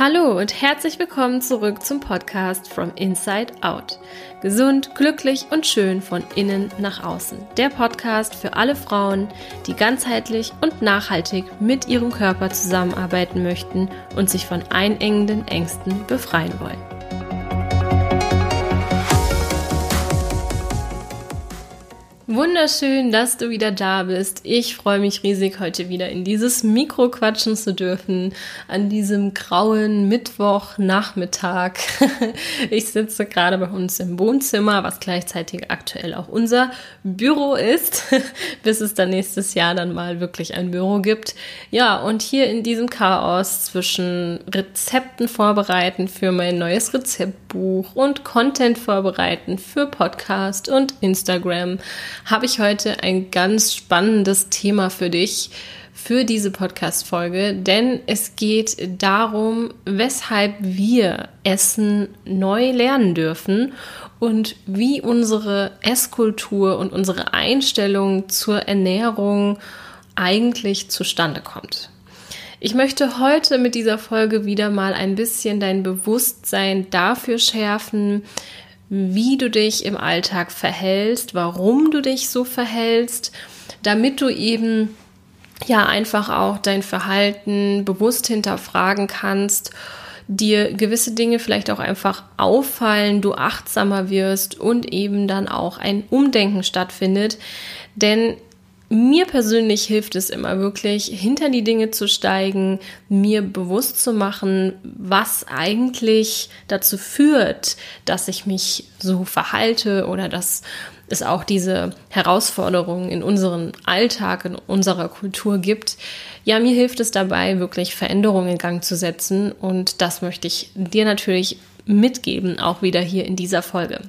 Hallo und herzlich willkommen zurück zum Podcast From Inside Out. Gesund, glücklich und schön von innen nach außen. Der Podcast für alle Frauen, die ganzheitlich und nachhaltig mit ihrem Körper zusammenarbeiten möchten und sich von einengenden Ängsten befreien wollen. Wunderschön, dass du wieder da bist. Ich freue mich riesig, heute wieder in dieses Mikro quatschen zu dürfen, an diesem grauen Mittwochnachmittag. Ich sitze gerade bei uns im Wohnzimmer, was gleichzeitig aktuell auch unser Büro ist, bis es dann nächstes Jahr dann mal wirklich ein Büro gibt. Ja, und hier in diesem Chaos zwischen Rezepten vorbereiten für mein neues Rezeptbuch und Content vorbereiten für Podcast und Instagram habe ich heute ein ganz spannendes Thema für dich für diese Podcast-Folge, denn es geht darum, weshalb wir Essen neu lernen dürfen und wie unsere Esskultur und unsere Einstellung zur Ernährung eigentlich zustande kommt. Ich möchte heute mit dieser Folge wieder mal ein bisschen dein Bewusstsein dafür schärfen, wie du dich im Alltag verhältst, warum du dich so verhältst, damit du eben ja einfach auch dein Verhalten bewusst hinterfragen kannst, dir gewisse Dinge vielleicht auch einfach auffallen, du achtsamer wirst und eben dann auch ein Umdenken stattfindet. Denn mir persönlich hilft es immer wirklich, hinter die Dinge zu steigen, mir bewusst zu machen, was eigentlich dazu führt, dass ich mich so verhalte oder dass es auch diese Herausforderungen in unserem Alltag, in unserer Kultur gibt. Ja, mir hilft es dabei, wirklich Veränderungen in Gang zu setzen und das möchte ich dir natürlich mitgeben, auch wieder hier in dieser Folge.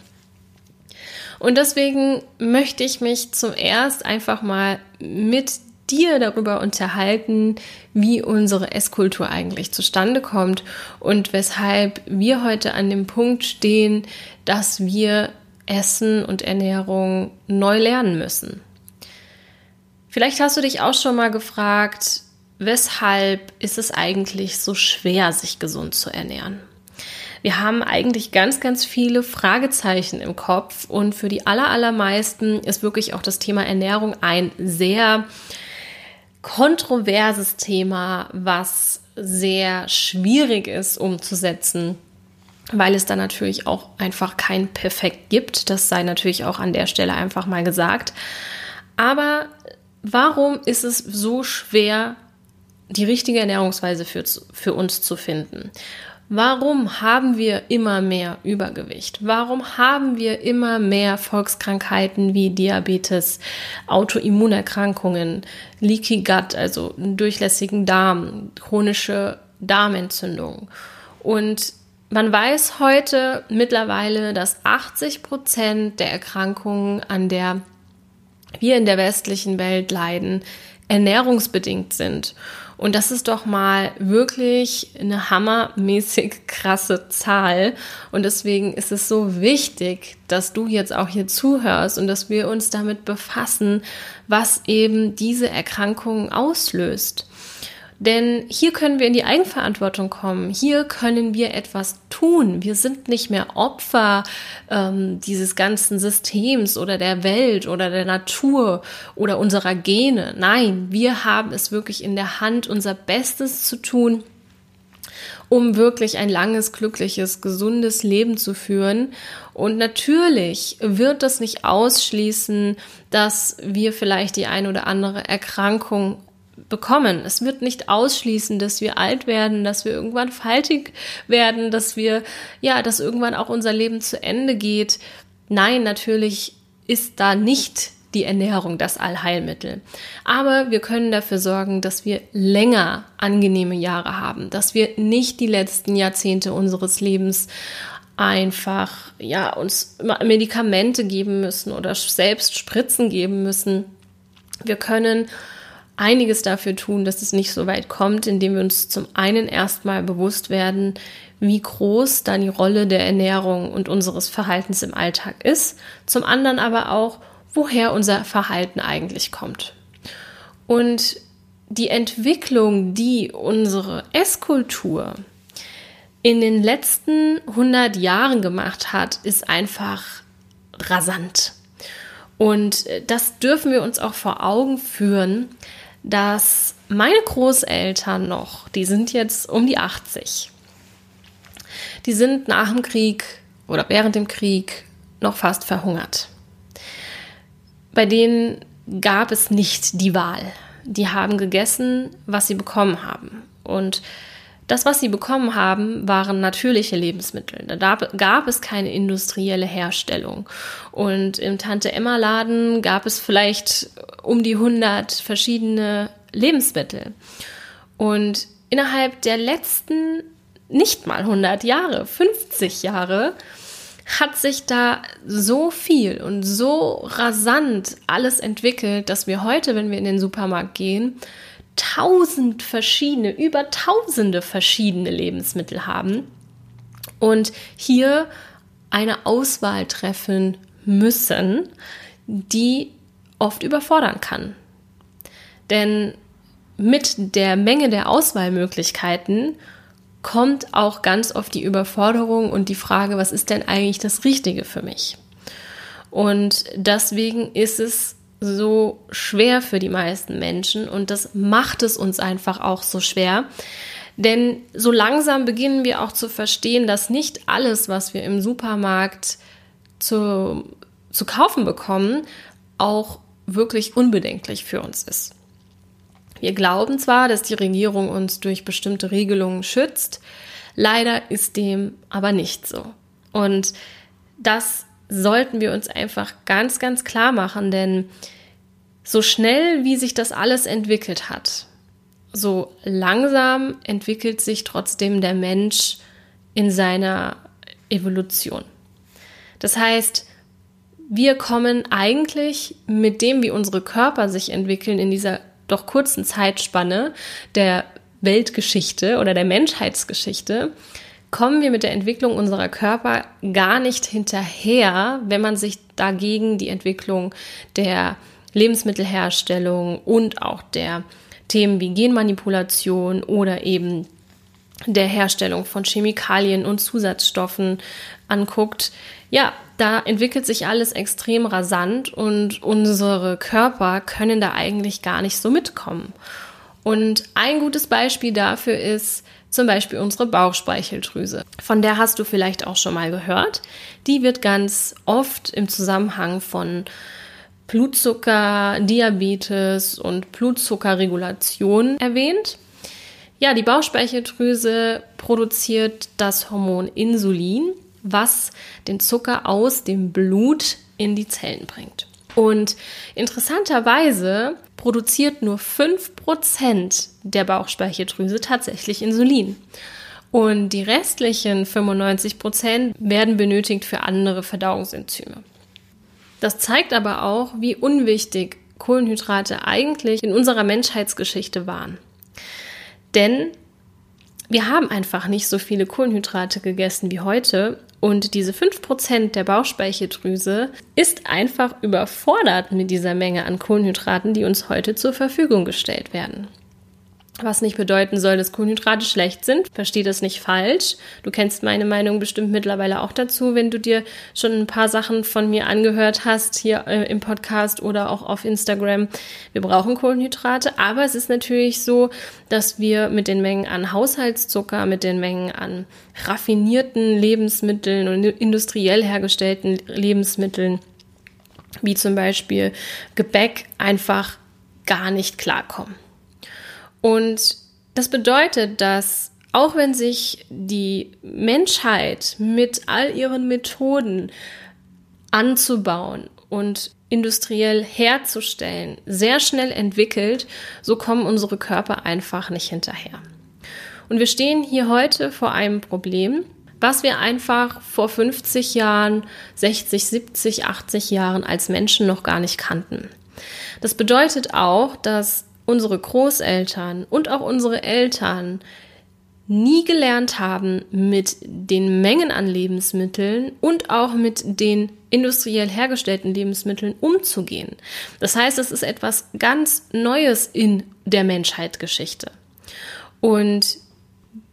Und deswegen möchte ich mich zum erst einfach mal mit dir darüber unterhalten, wie unsere Esskultur eigentlich zustande kommt und weshalb wir heute an dem Punkt stehen, dass wir Essen und Ernährung neu lernen müssen. Vielleicht hast du dich auch schon mal gefragt, weshalb ist es eigentlich so schwer, sich gesund zu ernähren? Wir haben eigentlich ganz, ganz viele Fragezeichen im Kopf und für die allermeisten ist wirklich auch das Thema Ernährung ein sehr kontroverses Thema, was sehr schwierig ist umzusetzen weil es da natürlich auch einfach kein Perfekt gibt. Das sei natürlich auch an der Stelle einfach mal gesagt. Aber warum ist es so schwer, die richtige Ernährungsweise für, für uns zu finden? Warum haben wir immer mehr Übergewicht? Warum haben wir immer mehr Volkskrankheiten wie Diabetes, Autoimmunerkrankungen, Leaky Gut, also durchlässigen Darm, chronische Darmentzündung? Und man weiß heute mittlerweile, dass 80 Prozent der Erkrankungen, an der wir in der westlichen Welt leiden, ernährungsbedingt sind. Und das ist doch mal wirklich eine hammermäßig krasse Zahl. Und deswegen ist es so wichtig, dass du jetzt auch hier zuhörst und dass wir uns damit befassen, was eben diese Erkrankung auslöst. Denn hier können wir in die Eigenverantwortung kommen. Hier können wir etwas tun. Wir sind nicht mehr Opfer ähm, dieses ganzen Systems oder der Welt oder der Natur oder unserer Gene. Nein, wir haben es wirklich in der Hand, unser Bestes zu tun, um wirklich ein langes, glückliches, gesundes Leben zu führen. Und natürlich wird das nicht ausschließen, dass wir vielleicht die ein oder andere Erkrankung bekommen. Es wird nicht ausschließen, dass wir alt werden, dass wir irgendwann faltig werden, dass wir, ja, dass irgendwann auch unser Leben zu Ende geht. Nein, natürlich ist da nicht die Ernährung das Allheilmittel. Aber wir können dafür sorgen, dass wir länger angenehme Jahre haben, dass wir nicht die letzten Jahrzehnte unseres Lebens einfach, ja, uns Medikamente geben müssen oder selbst Spritzen geben müssen. Wir können einiges dafür tun, dass es nicht so weit kommt, indem wir uns zum einen erstmal bewusst werden, wie groß dann die Rolle der Ernährung und unseres Verhaltens im Alltag ist, zum anderen aber auch, woher unser Verhalten eigentlich kommt. Und die Entwicklung, die unsere Esskultur in den letzten 100 Jahren gemacht hat, ist einfach rasant. Und das dürfen wir uns auch vor Augen führen, dass meine Großeltern noch, die sind jetzt um die 80, die sind nach dem Krieg oder während dem Krieg noch fast verhungert. Bei denen gab es nicht die Wahl. Die haben gegessen, was sie bekommen haben. Und das, was sie bekommen haben, waren natürliche Lebensmittel. Da gab es keine industrielle Herstellung. Und im Tante-Emma-Laden gab es vielleicht um die 100 verschiedene Lebensmittel. Und innerhalb der letzten nicht mal 100 Jahre, 50 Jahre, hat sich da so viel und so rasant alles entwickelt, dass wir heute, wenn wir in den Supermarkt gehen, tausend verschiedene, über tausende verschiedene Lebensmittel haben und hier eine Auswahl treffen müssen, die oft überfordern kann. Denn mit der Menge der Auswahlmöglichkeiten kommt auch ganz oft die Überforderung und die Frage, was ist denn eigentlich das Richtige für mich? Und deswegen ist es so schwer für die meisten Menschen und das macht es uns einfach auch so schwer. Denn so langsam beginnen wir auch zu verstehen, dass nicht alles, was wir im Supermarkt zu, zu kaufen bekommen, auch wirklich unbedenklich für uns ist. Wir glauben zwar, dass die Regierung uns durch bestimmte Regelungen schützt, leider ist dem aber nicht so. Und das sollten wir uns einfach ganz, ganz klar machen, denn so schnell, wie sich das alles entwickelt hat, so langsam entwickelt sich trotzdem der Mensch in seiner Evolution. Das heißt, wir kommen eigentlich mit dem, wie unsere Körper sich entwickeln, in dieser doch kurzen Zeitspanne der Weltgeschichte oder der Menschheitsgeschichte kommen wir mit der Entwicklung unserer Körper gar nicht hinterher, wenn man sich dagegen die Entwicklung der Lebensmittelherstellung und auch der Themen wie Genmanipulation oder eben der Herstellung von Chemikalien und Zusatzstoffen anguckt, ja, da entwickelt sich alles extrem rasant und unsere Körper können da eigentlich gar nicht so mitkommen. Und ein gutes Beispiel dafür ist zum Beispiel unsere Bauchspeicheldrüse. Von der hast du vielleicht auch schon mal gehört. Die wird ganz oft im Zusammenhang von Blutzucker, Diabetes und Blutzuckerregulation erwähnt. Ja, die Bauchspeicheldrüse produziert das Hormon Insulin, was den Zucker aus dem Blut in die Zellen bringt. Und interessanterweise produziert nur 5% der Bauchspeicheldrüse tatsächlich Insulin. Und die restlichen 95% werden benötigt für andere Verdauungsenzyme. Das zeigt aber auch, wie unwichtig Kohlenhydrate eigentlich in unserer Menschheitsgeschichte waren. Denn wir haben einfach nicht so viele Kohlenhydrate gegessen wie heute und diese 5% der Bauchspeicheldrüse ist einfach überfordert mit dieser Menge an Kohlenhydraten, die uns heute zur Verfügung gestellt werden. Was nicht bedeuten soll, dass Kohlenhydrate schlecht sind. Versteh das nicht falsch. Du kennst meine Meinung bestimmt mittlerweile auch dazu, wenn du dir schon ein paar Sachen von mir angehört hast, hier äh, im Podcast oder auch auf Instagram. Wir brauchen Kohlenhydrate, aber es ist natürlich so, dass wir mit den Mengen an Haushaltszucker, mit den Mengen an raffinierten Lebensmitteln und industriell hergestellten Lebensmitteln, wie zum Beispiel Gebäck, einfach gar nicht klarkommen. Und das bedeutet, dass auch wenn sich die Menschheit mit all ihren Methoden anzubauen und industriell herzustellen sehr schnell entwickelt, so kommen unsere Körper einfach nicht hinterher. Und wir stehen hier heute vor einem Problem, was wir einfach vor 50 Jahren, 60, 70, 80 Jahren als Menschen noch gar nicht kannten. Das bedeutet auch, dass unsere Großeltern und auch unsere Eltern nie gelernt haben, mit den Mengen an Lebensmitteln und auch mit den industriell hergestellten Lebensmitteln umzugehen. Das heißt, es ist etwas ganz Neues in der Menschheitsgeschichte. Und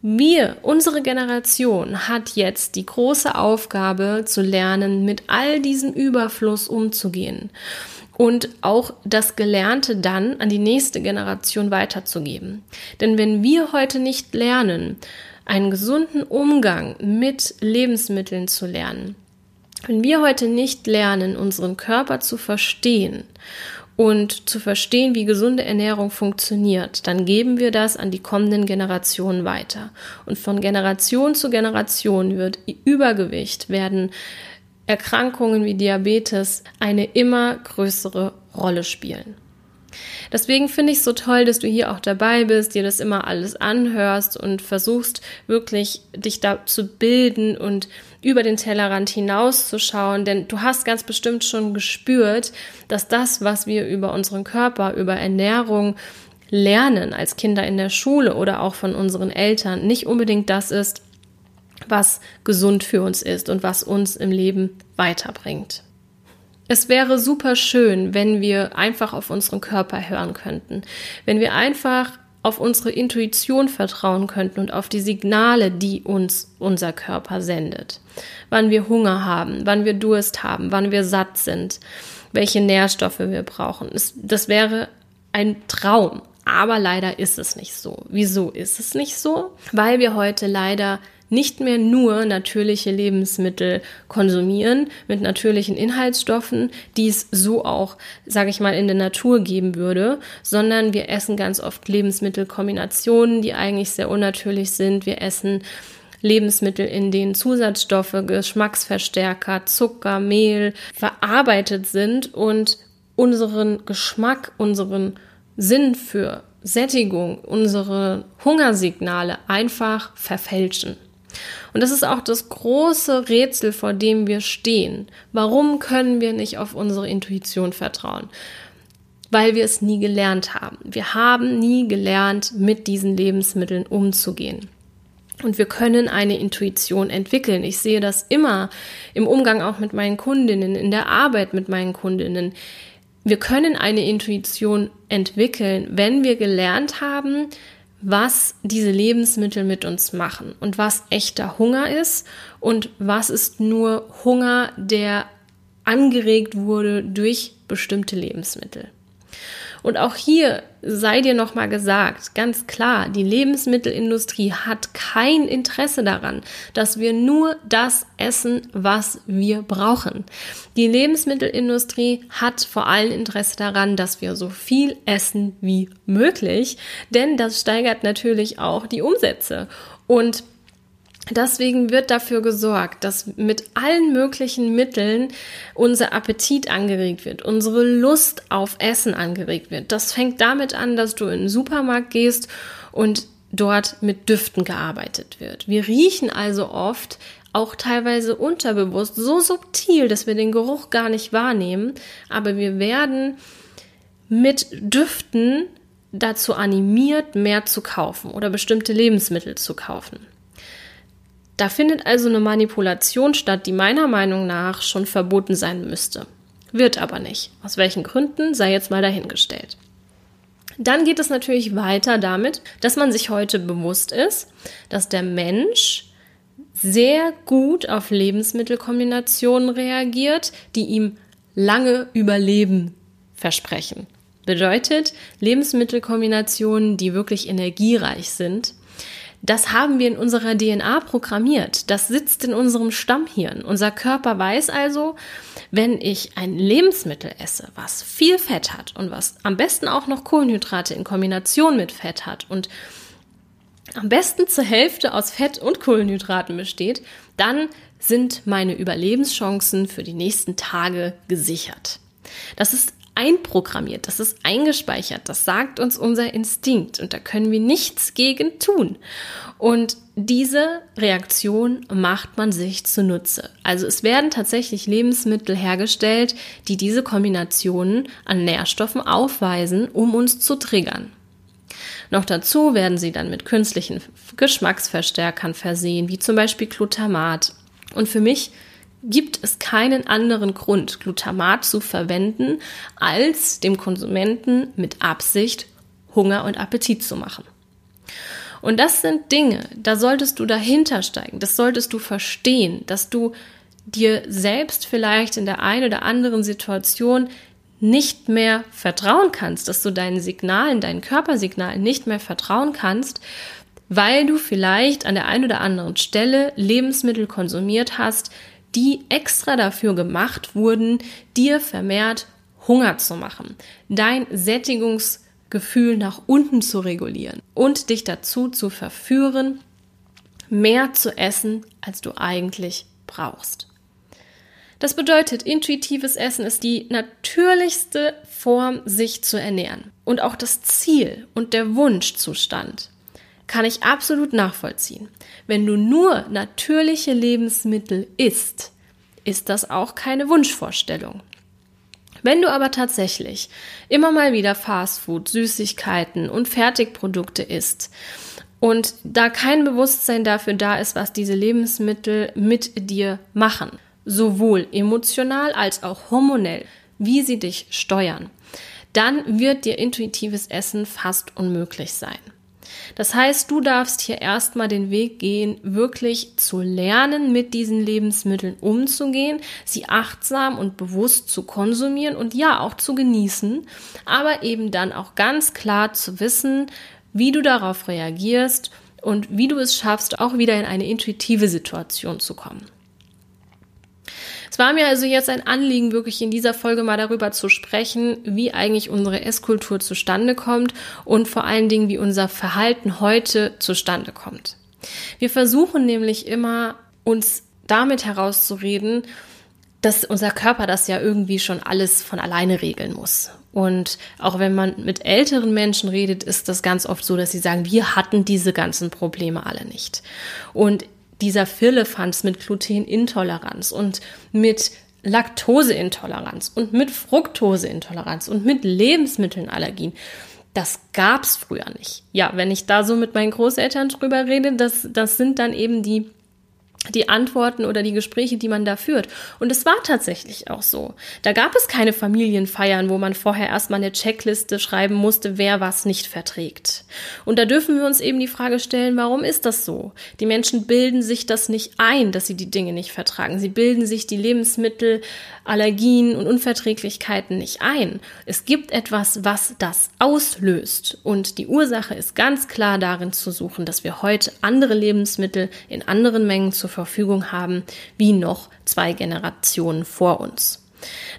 wir, unsere Generation, hat jetzt die große Aufgabe zu lernen, mit all diesem Überfluss umzugehen und auch das Gelernte dann an die nächste Generation weiterzugeben. Denn wenn wir heute nicht lernen, einen gesunden Umgang mit Lebensmitteln zu lernen, wenn wir heute nicht lernen, unseren Körper zu verstehen und zu verstehen, wie gesunde Ernährung funktioniert, dann geben wir das an die kommenden Generationen weiter. Und von Generation zu Generation wird Übergewicht, werden Erkrankungen wie Diabetes eine immer größere Rolle spielen. Deswegen finde ich es so toll, dass du hier auch dabei bist, dir das immer alles anhörst und versuchst wirklich dich da zu bilden und über den Tellerrand hinauszuschauen, denn du hast ganz bestimmt schon gespürt, dass das, was wir über unseren Körper, über Ernährung lernen als Kinder in der Schule oder auch von unseren Eltern, nicht unbedingt das ist, was gesund für uns ist und was uns im Leben weiterbringt. Es wäre super schön, wenn wir einfach auf unseren Körper hören könnten, wenn wir einfach auf unsere Intuition vertrauen könnten und auf die Signale, die uns unser Körper sendet. Wann wir Hunger haben, wann wir Durst haben, wann wir satt sind, welche Nährstoffe wir brauchen. Das wäre ein Traum. Aber leider ist es nicht so. Wieso ist es nicht so? Weil wir heute leider nicht mehr nur natürliche Lebensmittel konsumieren mit natürlichen Inhaltsstoffen, die es so auch, sage ich mal, in der Natur geben würde, sondern wir essen ganz oft Lebensmittelkombinationen, die eigentlich sehr unnatürlich sind. Wir essen Lebensmittel, in denen Zusatzstoffe, Geschmacksverstärker, Zucker, Mehl verarbeitet sind und unseren Geschmack, unseren Sinn für Sättigung, unsere Hungersignale einfach verfälschen. Und das ist auch das große Rätsel, vor dem wir stehen. Warum können wir nicht auf unsere Intuition vertrauen? Weil wir es nie gelernt haben. Wir haben nie gelernt, mit diesen Lebensmitteln umzugehen. Und wir können eine Intuition entwickeln. Ich sehe das immer im Umgang auch mit meinen Kundinnen, in der Arbeit mit meinen Kundinnen. Wir können eine Intuition entwickeln, wenn wir gelernt haben, was diese Lebensmittel mit uns machen und was echter Hunger ist und was ist nur Hunger, der angeregt wurde durch bestimmte Lebensmittel. Und auch hier sei dir nochmal gesagt, ganz klar, die Lebensmittelindustrie hat kein Interesse daran, dass wir nur das essen, was wir brauchen. Die Lebensmittelindustrie hat vor allem Interesse daran, dass wir so viel essen wie möglich, denn das steigert natürlich auch die Umsätze. Und Deswegen wird dafür gesorgt, dass mit allen möglichen Mitteln unser Appetit angeregt wird, unsere Lust auf Essen angeregt wird. Das fängt damit an, dass du in den Supermarkt gehst und dort mit Düften gearbeitet wird. Wir riechen also oft auch teilweise unterbewusst so subtil, dass wir den Geruch gar nicht wahrnehmen, aber wir werden mit Düften dazu animiert, mehr zu kaufen oder bestimmte Lebensmittel zu kaufen. Da findet also eine Manipulation statt, die meiner Meinung nach schon verboten sein müsste. Wird aber nicht. Aus welchen Gründen sei jetzt mal dahingestellt. Dann geht es natürlich weiter damit, dass man sich heute bewusst ist, dass der Mensch sehr gut auf Lebensmittelkombinationen reagiert, die ihm lange Überleben versprechen. Bedeutet Lebensmittelkombinationen, die wirklich energiereich sind, das haben wir in unserer DNA programmiert. Das sitzt in unserem Stammhirn. Unser Körper weiß also, wenn ich ein Lebensmittel esse, was viel Fett hat und was am besten auch noch Kohlenhydrate in Kombination mit Fett hat und am besten zur Hälfte aus Fett und Kohlenhydraten besteht, dann sind meine Überlebenschancen für die nächsten Tage gesichert. Das ist einprogrammiert, das ist eingespeichert, das sagt uns unser Instinkt und da können wir nichts gegen tun. Und diese Reaktion macht man sich zunutze. Also es werden tatsächlich Lebensmittel hergestellt, die diese Kombinationen an Nährstoffen aufweisen, um uns zu triggern. Noch dazu werden sie dann mit künstlichen Geschmacksverstärkern versehen, wie zum Beispiel Glutamat. Und für mich gibt es keinen anderen Grund, Glutamat zu verwenden, als dem Konsumenten mit Absicht Hunger und Appetit zu machen. Und das sind Dinge, da solltest du dahinter steigen, das solltest du verstehen, dass du dir selbst vielleicht in der einen oder anderen Situation nicht mehr vertrauen kannst, dass du deinen Signalen, deinen Körpersignalen nicht mehr vertrauen kannst, weil du vielleicht an der einen oder anderen Stelle Lebensmittel konsumiert hast, die extra dafür gemacht wurden, dir vermehrt Hunger zu machen, dein Sättigungsgefühl nach unten zu regulieren und dich dazu zu verführen, mehr zu essen, als du eigentlich brauchst. Das bedeutet, intuitives Essen ist die natürlichste Form, sich zu ernähren. Und auch das Ziel und der Wunschzustand kann ich absolut nachvollziehen. Wenn du nur natürliche Lebensmittel isst, ist das auch keine Wunschvorstellung. Wenn du aber tatsächlich immer mal wieder Fastfood, Süßigkeiten und Fertigprodukte isst und da kein Bewusstsein dafür da ist, was diese Lebensmittel mit dir machen, sowohl emotional als auch hormonell, wie sie dich steuern, dann wird dir intuitives Essen fast unmöglich sein. Das heißt, du darfst hier erstmal den Weg gehen, wirklich zu lernen, mit diesen Lebensmitteln umzugehen, sie achtsam und bewusst zu konsumieren und ja auch zu genießen, aber eben dann auch ganz klar zu wissen, wie du darauf reagierst und wie du es schaffst, auch wieder in eine intuitive Situation zu kommen. Es war mir also jetzt ein Anliegen, wirklich in dieser Folge mal darüber zu sprechen, wie eigentlich unsere Esskultur zustande kommt und vor allen Dingen, wie unser Verhalten heute zustande kommt. Wir versuchen nämlich immer, uns damit herauszureden, dass unser Körper das ja irgendwie schon alles von alleine regeln muss. Und auch wenn man mit älteren Menschen redet, ist das ganz oft so, dass sie sagen, wir hatten diese ganzen Probleme alle nicht. Und dieser Firlefanz mit Glutenintoleranz und mit Laktoseintoleranz und mit Fructoseintoleranz und mit Lebensmittelallergien. Das gab's früher nicht. Ja, wenn ich da so mit meinen Großeltern drüber rede, das, das sind dann eben die die Antworten oder die Gespräche, die man da führt. Und es war tatsächlich auch so. Da gab es keine Familienfeiern, wo man vorher erstmal eine Checkliste schreiben musste, wer was nicht verträgt. Und da dürfen wir uns eben die Frage stellen, warum ist das so? Die Menschen bilden sich das nicht ein, dass sie die Dinge nicht vertragen. Sie bilden sich die Lebensmittel, Allergien und Unverträglichkeiten nicht ein. Es gibt etwas, was das auslöst. Und die Ursache ist ganz klar darin zu suchen, dass wir heute andere Lebensmittel in anderen Mengen zur Verfügung haben, wie noch zwei Generationen vor uns.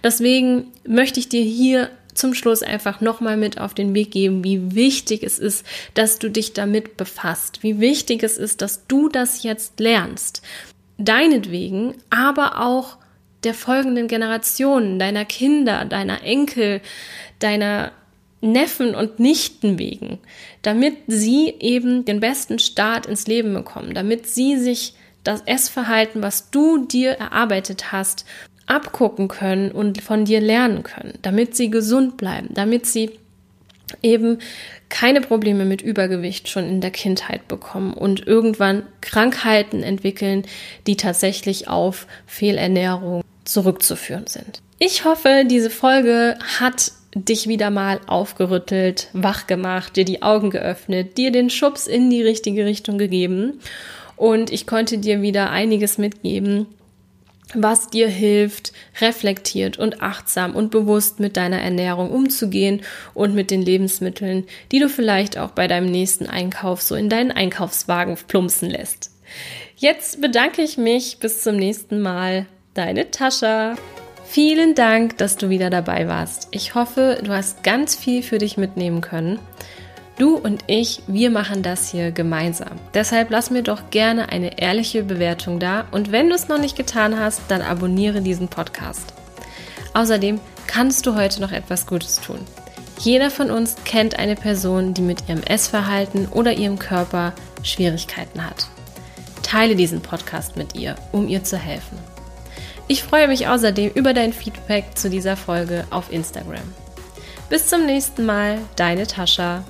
Deswegen möchte ich dir hier zum Schluss einfach nochmal mit auf den Weg geben, wie wichtig es ist, dass du dich damit befasst, wie wichtig es ist, dass du das jetzt lernst. Deinetwegen, aber auch der folgenden Generationen, deiner Kinder, deiner Enkel, deiner Neffen und Nichten wegen, damit sie eben den besten Start ins Leben bekommen, damit sie sich das Essverhalten, was du dir erarbeitet hast, abgucken können und von dir lernen können, damit sie gesund bleiben, damit sie eben keine Probleme mit Übergewicht schon in der Kindheit bekommen und irgendwann Krankheiten entwickeln, die tatsächlich auf Fehlernährung zurückzuführen sind. Ich hoffe, diese Folge hat dich wieder mal aufgerüttelt, wach gemacht, dir die Augen geöffnet, dir den Schubs in die richtige Richtung gegeben und ich konnte dir wieder einiges mitgeben, was dir hilft, reflektiert und achtsam und bewusst mit deiner Ernährung umzugehen und mit den Lebensmitteln, die du vielleicht auch bei deinem nächsten Einkauf so in deinen Einkaufswagen plumpsen lässt. Jetzt bedanke ich mich. Bis zum nächsten Mal. Deine Tascha. Vielen Dank, dass du wieder dabei warst. Ich hoffe, du hast ganz viel für dich mitnehmen können. Du und ich, wir machen das hier gemeinsam. Deshalb lass mir doch gerne eine ehrliche Bewertung da und wenn du es noch nicht getan hast, dann abonniere diesen Podcast. Außerdem kannst du heute noch etwas Gutes tun. Jeder von uns kennt eine Person, die mit ihrem Essverhalten oder ihrem Körper Schwierigkeiten hat. Teile diesen Podcast mit ihr, um ihr zu helfen. Ich freue mich außerdem über dein Feedback zu dieser Folge auf Instagram. Bis zum nächsten Mal, deine Tascha.